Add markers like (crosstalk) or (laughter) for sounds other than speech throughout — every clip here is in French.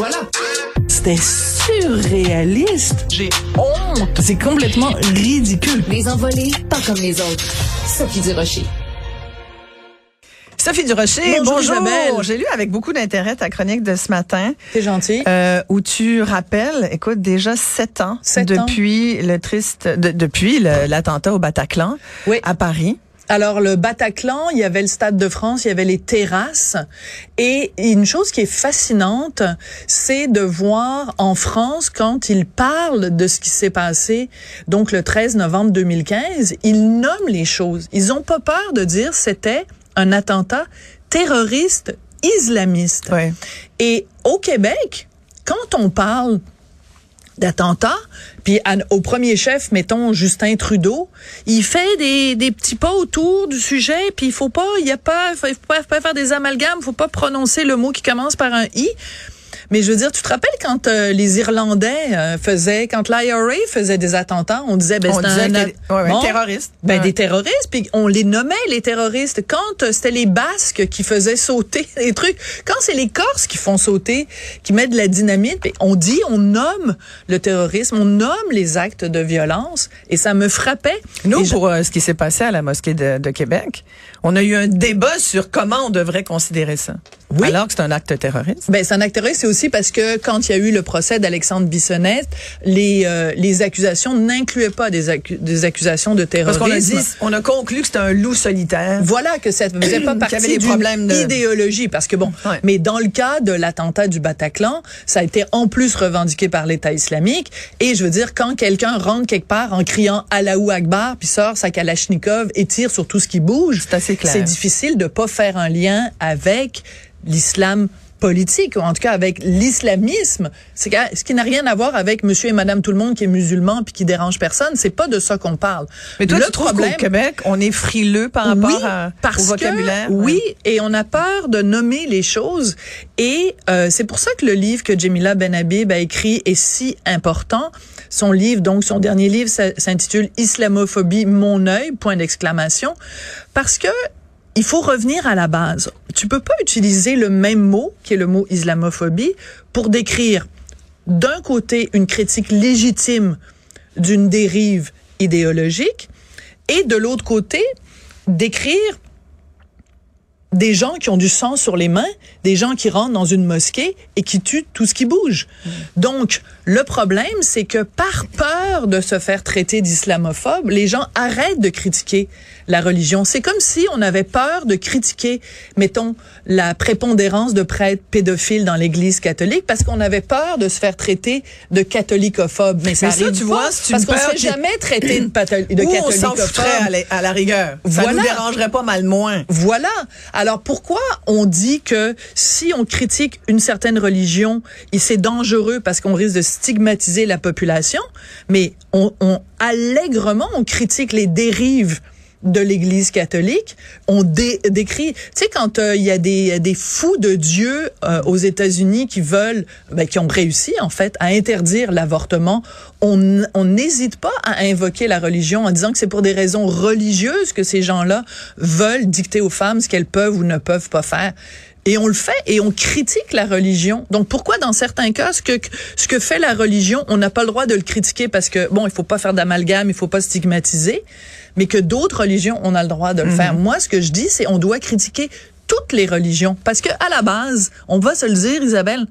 voilà. C'était surréaliste. J'ai honte. C'est complètement ridicule. Les envolés, pas comme les autres. Sophie Durocher. Sophie Durocher, Bonjour, bonjour. Isabelle. J'ai lu avec beaucoup d'intérêt ta chronique de ce matin, C'est gentil. euh, où tu rappelles, écoute, déjà sept ans Sept ans. depuis le triste, de- depuis l'attentat au Bataclan Oui. à Paris. Alors le Bataclan, il y avait le Stade de France, il y avait les terrasses et une chose qui est fascinante, c'est de voir en France quand ils parlent de ce qui s'est passé donc le 13 novembre 2015, ils nomment les choses. Ils ont pas peur de dire c'était un attentat terroriste islamiste. Ouais. Et au Québec, quand on parle d'attentats, puis au premier chef, mettons Justin Trudeau, il fait des, des petits pas autour du sujet, puis il faut pas, il y a pas, faut pas, faut pas faire des amalgames, faut pas prononcer le mot qui commence par un i. Mais je veux dire, tu te rappelles quand euh, les Irlandais euh, faisaient, quand l'IRA faisait des attentats, on disait, ben c'est un ouais, ouais, Bon. terroristes. Ben, Ouais. des terroristes, puis on les nommait les terroristes. Quand euh, c'était les Basques qui faisaient sauter (laughs) les trucs, quand c'est les Corses qui font sauter, qui mettent de la dynamite, ben, on dit, on nomme le terrorisme, on nomme les actes de violence, et ça me frappait. Nous, Et pour euh, ce qui s'est passé à la mosquée de, de Québec, on a eu un débat sur comment on devrait considérer ça. Oui. Alors que c'est un acte terroriste? Ben, c'est un acte terroriste, c'est aussi parce que quand il y a eu le procès d'Alexandre Bissonnette, les, euh, les accusations n'incluaient pas des, accu- des accusations de Parce terrorisme. qu'on a dit, on a conclu que c'était un loup solitaire. Voilà que ça ne faisait pas (clears throat) partie des d'une problèmes de- idéologie parce que bon, Ouais. mais dans le cas de l'attentat du Bataclan, ça a été en plus revendiqué par l'État islamique et je veux dire quand quelqu'un rentre quelque part en criant Allahu Akbar puis sort sa Kalachnikov et tire sur tout ce qui bouge, C'est assez clair. c'est difficile de pas faire un lien avec l'islam politique, ou en tout cas avec l'islamisme, c'est ce qui n'a rien à voir avec monsieur et madame tout le monde qui est musulman puis qui dérange personne, c'est pas de ça qu'on parle. Mais toi, le tu trouves qu'au Québec, on est frileux par rapport oui, à- parce au vocabulaire? Que, oui, et on a peur de nommer les choses. Et euh, c'est pour ça que le livre que Jamila Benhabib a écrit est si important. Son livre, donc son dernier livre, s'intitule Islamophobie, mon œil, point d'exclamation, parce que il faut revenir à la base. Tu peux pas utiliser le même mot, qui est le mot islamophobie, pour décrire d'un côté une critique légitime d'une dérive idéologique et de l'autre côté décrire des gens qui ont du sang sur les mains, des gens qui rentrent dans une mosquée et qui tuent tout ce qui bouge. Donc, le problème, c'est que par peur de se faire traiter d'islamophobe, les gens arrêtent de critiquer la religion. C'est comme si on avait peur de critiquer, mettons, la prépondérance de prêtres pédophiles dans l'Église catholique parce qu'on avait peur de se faire traiter de catholicophobe. Mais ça, Mais ça, arrive tu pas, vois, une parce qu'on serait qui- jamais traité de, (clears throat) de Ou on s'en à la, à la rigueur. Ça Voilà. nous dérangerait pas mal moins. Voilà. Alors pourquoi on dit que si on critique une certaine religion, c'est dangereux parce qu'on risque de stigmatiser la population, mais on, on allègrement on critique les dérives de l'Église catholique, on dé- décrit, tu sais quand euh, il y a des, des fous de Dieu euh, aux États-Unis qui veulent, ben, qui ont réussi en fait à interdire l'avortement, on on n'hésite pas à invoquer la religion en disant que c'est pour des raisons religieuses que ces gens-là veulent dicter aux femmes ce qu'elles peuvent ou ne peuvent pas faire. Et on le fait et on critique la religion. Donc pourquoi dans certains cas ce que ce que fait la religion, on n'a pas le droit de le critiquer parce que bon, il faut pas faire d'amalgame, il faut pas stigmatiser, mais que d'autres religions, on a le droit de le faire. Moi, ce que je dis, c'est on doit critiquer toutes les religions. Parce que à la base, on va se le dire Isabelle,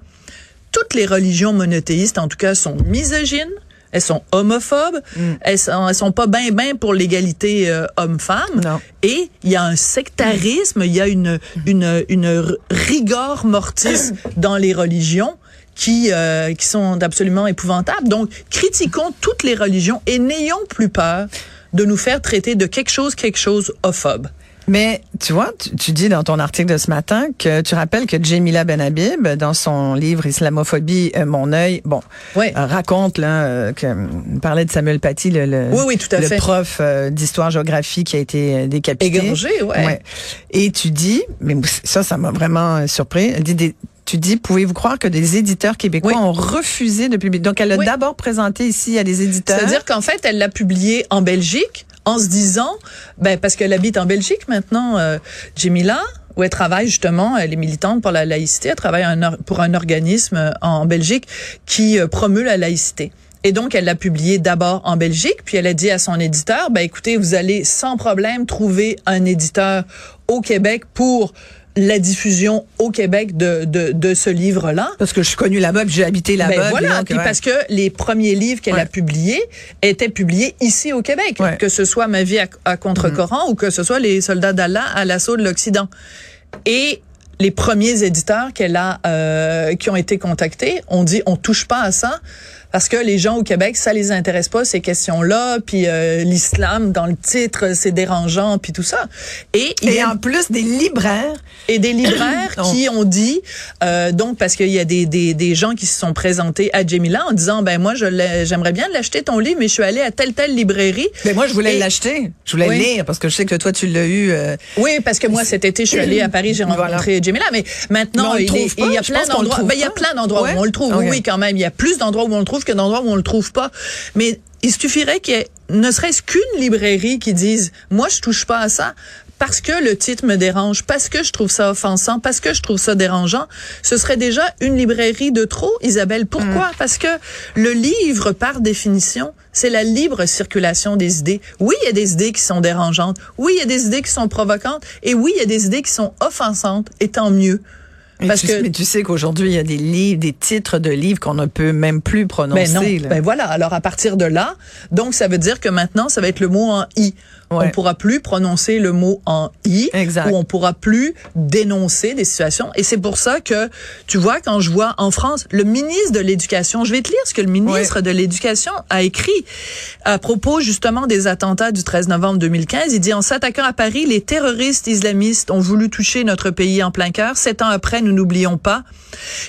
toutes les religions monothéistes en tout cas sont misogynes, elles sont homophobes, elles sont elles sont pas ben ben pour l'égalité euh, homme-femme. Et il y a un sectarisme, il y a une une rigueur mortis (coughs) dans les religions qui euh, qui sont absolument épouvantables. Donc critiquons toutes les religions et n'ayons plus peur de nous faire traiter de quelque chose quelque chose ophobe. Mais tu vois, tu, tu dis dans ton article de ce matin que tu rappelles que Jamila Benhabib, dans son livre Islamophobie, euh, mon œil, bon, euh, raconte là euh, que parlait de Samuel Paty, le, le, Oui, oui, tout à le fait. prof d'histoire-géographie qui a été décapité. Égorgé, ouais. Et tu dis, mais ça, ça m'a vraiment surpris. Elle dit des- tu dis, pouvez-vous croire que des éditeurs québécois Oui. ont refusé de publier? Donc, elle a Oui. d'abord présenté ici à des éditeurs. C'est-à-dire qu'en fait, elle l'a publié en Belgique, en se disant, ben parce qu'elle habite en Belgique maintenant, euh, Jemila, où elle travaille justement, elle est militante pour la laïcité, elle travaille un, pour un organisme euh, en Belgique qui euh, promeut la laïcité. Et donc, elle l'a publié d'abord en Belgique, puis elle a dit à son éditeur, ben écoutez, vous allez sans problème trouver un éditeur au Québec pour la diffusion au Québec de, de, de ce livre-là. Parce que je suis connue là-bas, j'ai habité là-bas. Ben voilà, puis parce que les premiers livres qu'elle Ouais. a publiés étaient publiés ici au Québec, Ouais. que ce soit Ma vie à, à contre-courant ou que ce soit Les soldats d'Allah à l'assaut de l'Occident. Et les premiers éditeurs qu'elle a, euh, qui ont été contactés, ont dit on touche pas à ça parce que les gens au Québec, ça les intéresse pas ces questions-là, puis euh, l'islam dans le titre, c'est dérangeant, puis tout ça. Et il y Et a- en plus, des libraires. Et des libraires (coughs) qui ont dit euh, donc parce qu'il y a des, des, des gens qui se sont présentés à Jamila en disant ben moi j'aimerais bien l'acheter ton livre mais je suis allée à telle telle librairie Mais moi, je voulais Et- l'acheter. Je voulais Oui. le lire parce que je sais que toi, tu l'as eu. euh, oui parce que moi cet été je suis allée à Paris j'ai Voilà. rencontré Jamila mais maintenant Mais il, est- pas. il y a plein d'endroits ben, il y a plein d'endroits Ouais? où on le trouve oui quand même il y a plus d'endroits où on le trouve que d'endroits où on le trouve pas mais il suffirait qu'il y ait ne serait-ce qu'une librairie qui dise moi je touche pas à ça parce que le titre me dérange, parce que je trouve ça offensant, parce que je trouve ça dérangeant, ce serait déjà une librairie de trop, Isabelle. Pourquoi? Parce que le livre, par définition, c'est la libre circulation des idées. Oui, il y a des idées qui sont dérangeantes. Oui, il y a des idées qui sont provocantes. Et oui, il y a des idées qui sont offensantes. Et tant mieux. Mais Parce tu, que- mais tu sais qu'aujourd'hui, il y a des livres, des titres de livres qu'on ne peut même plus prononcer. Ben non. là. Ben voilà. Alors à partir de là, donc ça veut dire que maintenant ça va être le mot en i. Ouais. On pourra plus prononcer le mot en i. Exact. Ou on pourra plus dénoncer des situations. Et c'est pour ça que tu vois quand je vois en France le ministre de l'Éducation, je vais te lire ce que le ministre de l'Éducation a écrit à propos justement des attentats du 13 novembre 2015. Il dit en s'attaquant à Paris, les terroristes islamistes ont voulu toucher notre pays en plein cœur. Sept ans après, nous n'oublions pas.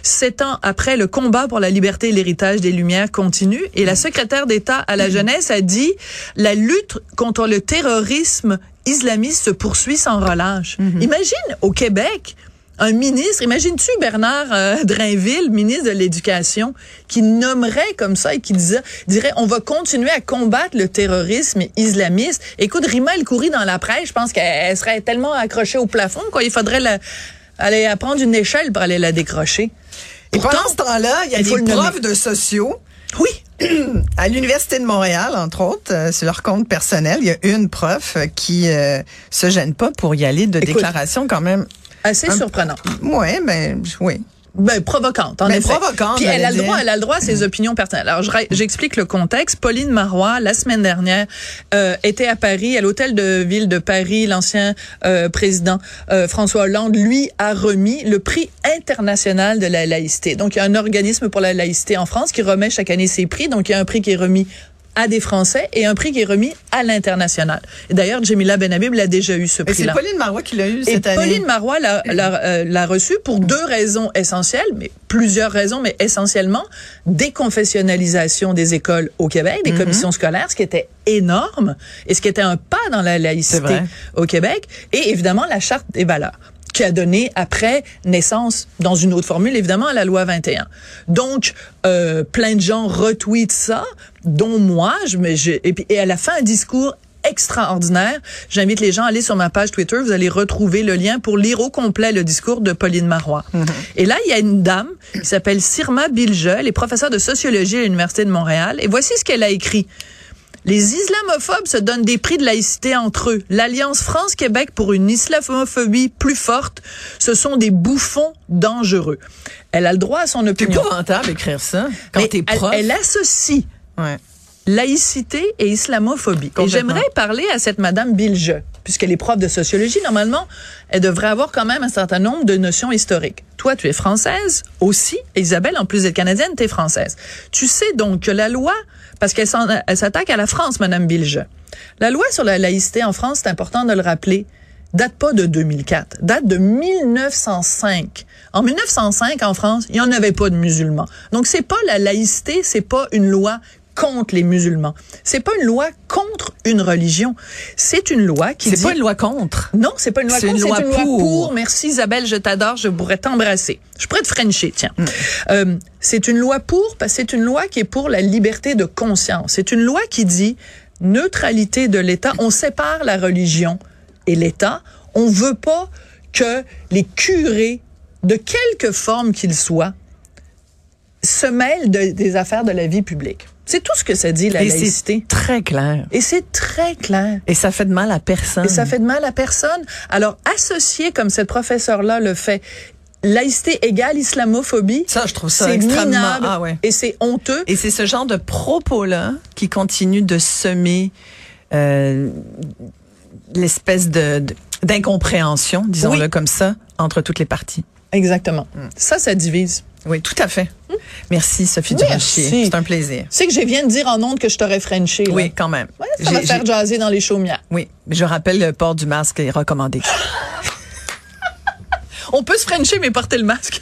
Sept ans après, le combat pour la liberté et l'héritage des Lumières continue. Et la secrétaire d'État à la jeunesse a dit la lutte contre le terrorisme islamiste se poursuit sans relâche. Imagine au Québec. Un ministre, imagines-tu Bernard euh, Drainville, ministre de l'Éducation, qui nommerait comme ça et qui disait, dirait, on va continuer à combattre le terrorisme islamiste. Écoute, Rima El Khoury dans la presse, je pense qu'elle serait tellement accrochée au plafond, quoi. Il faudrait la, aller à prendre une échelle pour aller la décrocher. Et Pourtant, pendant ce temps-là, il y a des profs de sociaux Oui. (clears throat) à l'Université de Montréal, entre autres, euh, sur leur compte personnel. Il y a une prof euh, qui euh, se gêne pas pour y aller de Écoute. déclaration quand même. Assez Un- surprenant. Ouais, ben oui. Ben, provocante, en Ben, effet. provocante, Puis elle a le droit, elle a le droit à ses opinions personnelles. Alors, je j'explique le contexte. Pauline Marois, la semaine dernière, euh, était à Paris, à l'hôtel de ville de Paris. L'ancien euh, président euh, François Hollande, lui, a remis le prix international de la laïcité. Donc, il y a un organisme pour la laïcité en France qui remet chaque année ses prix. Donc, il y a un prix qui est remis à des Français et un prix qui est remis à l'international. Et d'ailleurs, Jamila Benhabib l'a déjà eu, ce Et c'est prix-là. Pauline Marois qui l'a eu Et cette année. Pauline Marois l'a, euh, reçu pour deux raisons essentielles, mais plusieurs raisons, mais essentiellement déconfessionnalisation des écoles au Québec, Mhm. des commissions scolaires, ce qui était énorme et ce qui était un pas dans la laïcité au Québec, et évidemment la charte des valeurs qui a donné après naissance, dans une autre formule, évidemment, à la loi 21. Donc, euh, plein de gens retweetent ça, dont moi, je, je- et, puis, et elle a fait un discours extraordinaire. J'invite les gens à aller sur ma page Twitter. Vous allez retrouver le lien pour lire au complet le discours de Pauline Marois. Et là, il y a une dame qui s'appelle Sirma Bilge. Elle est professeure de sociologie à l'Université de Montréal. Et voici ce qu'elle a écrit. Les islamophobes se donnent des prix de laïcité entre eux. L'Alliance France-Québec pour une islamophobie plus forte, ce sont des bouffons dangereux. Elle a le droit à son C'est opinion. épouvantable d'écrire ça quand t'es prof. elle associe Ouais. laïcité et islamophobie. Et j'aimerais parler à cette madame Bilge, puisqu'elle est prof de sociologie. Normalement, elle devrait avoir quand même un certain nombre de notions historiques. Toi, tu es française aussi. Et Isabelle, en plus d'être canadienne, tu es française. Tu sais donc que la loi, parce qu'elle s'attaque à la France, madame Bilge. La loi sur la laïcité en France, c'est important de le rappeler, date pas de 2004, date de 1905. En 1905, en France, il n'y en avait pas de musulmans. Donc, c'est pas la laïcité, c'est pas une loi contre les musulmans. C'est pas une loi contre une religion. C'est une loi qui C'est dit... pas une loi contre. Non, c'est pas une loi C'est contre, une c'est loi une loi pour. pour. Merci Isabelle, je t'adore, je pourrais t'embrasser. Je pourrais te frencher, tiens. Mm. Euh, c'est une loi pour parce que c'est une loi qui est pour la liberté de conscience. C'est une loi qui dit neutralité de l'État. On sépare la religion et l'État. On veut pas que les curés, de quelque forme qu'ils soient, se mêlent de- des affaires de la vie publique. C'est tout ce que ça dit, la Et laïcité. c'est très clair. Et c'est très clair. Et ça fait de mal à personne. Et ça fait de mal à personne. Alors, associer comme cette professeure-là le fait, laïcité égale islamophobie, Ça, je trouve ça c'est extrêmement... minable Ah ouais. et c'est honteux. Et c'est ce genre de propos-là qui continue de semer euh, l'espèce de d'incompréhension, disons-le Oui. comme ça, entre toutes les parties. Exactement. Hmm. Ça, ça divise. Oui, tout à fait. Merci, Sophie. Durocher. C'est un plaisir. C'est que je viens de dire en ondes que je t'aurais frenché. là. Oui, quand même. Ouais, ça va faire jaser dans les chaumières. Oui, mais je rappelle, le port du masque est recommandé. (laughs) On peut se frencher, mais porter le masque.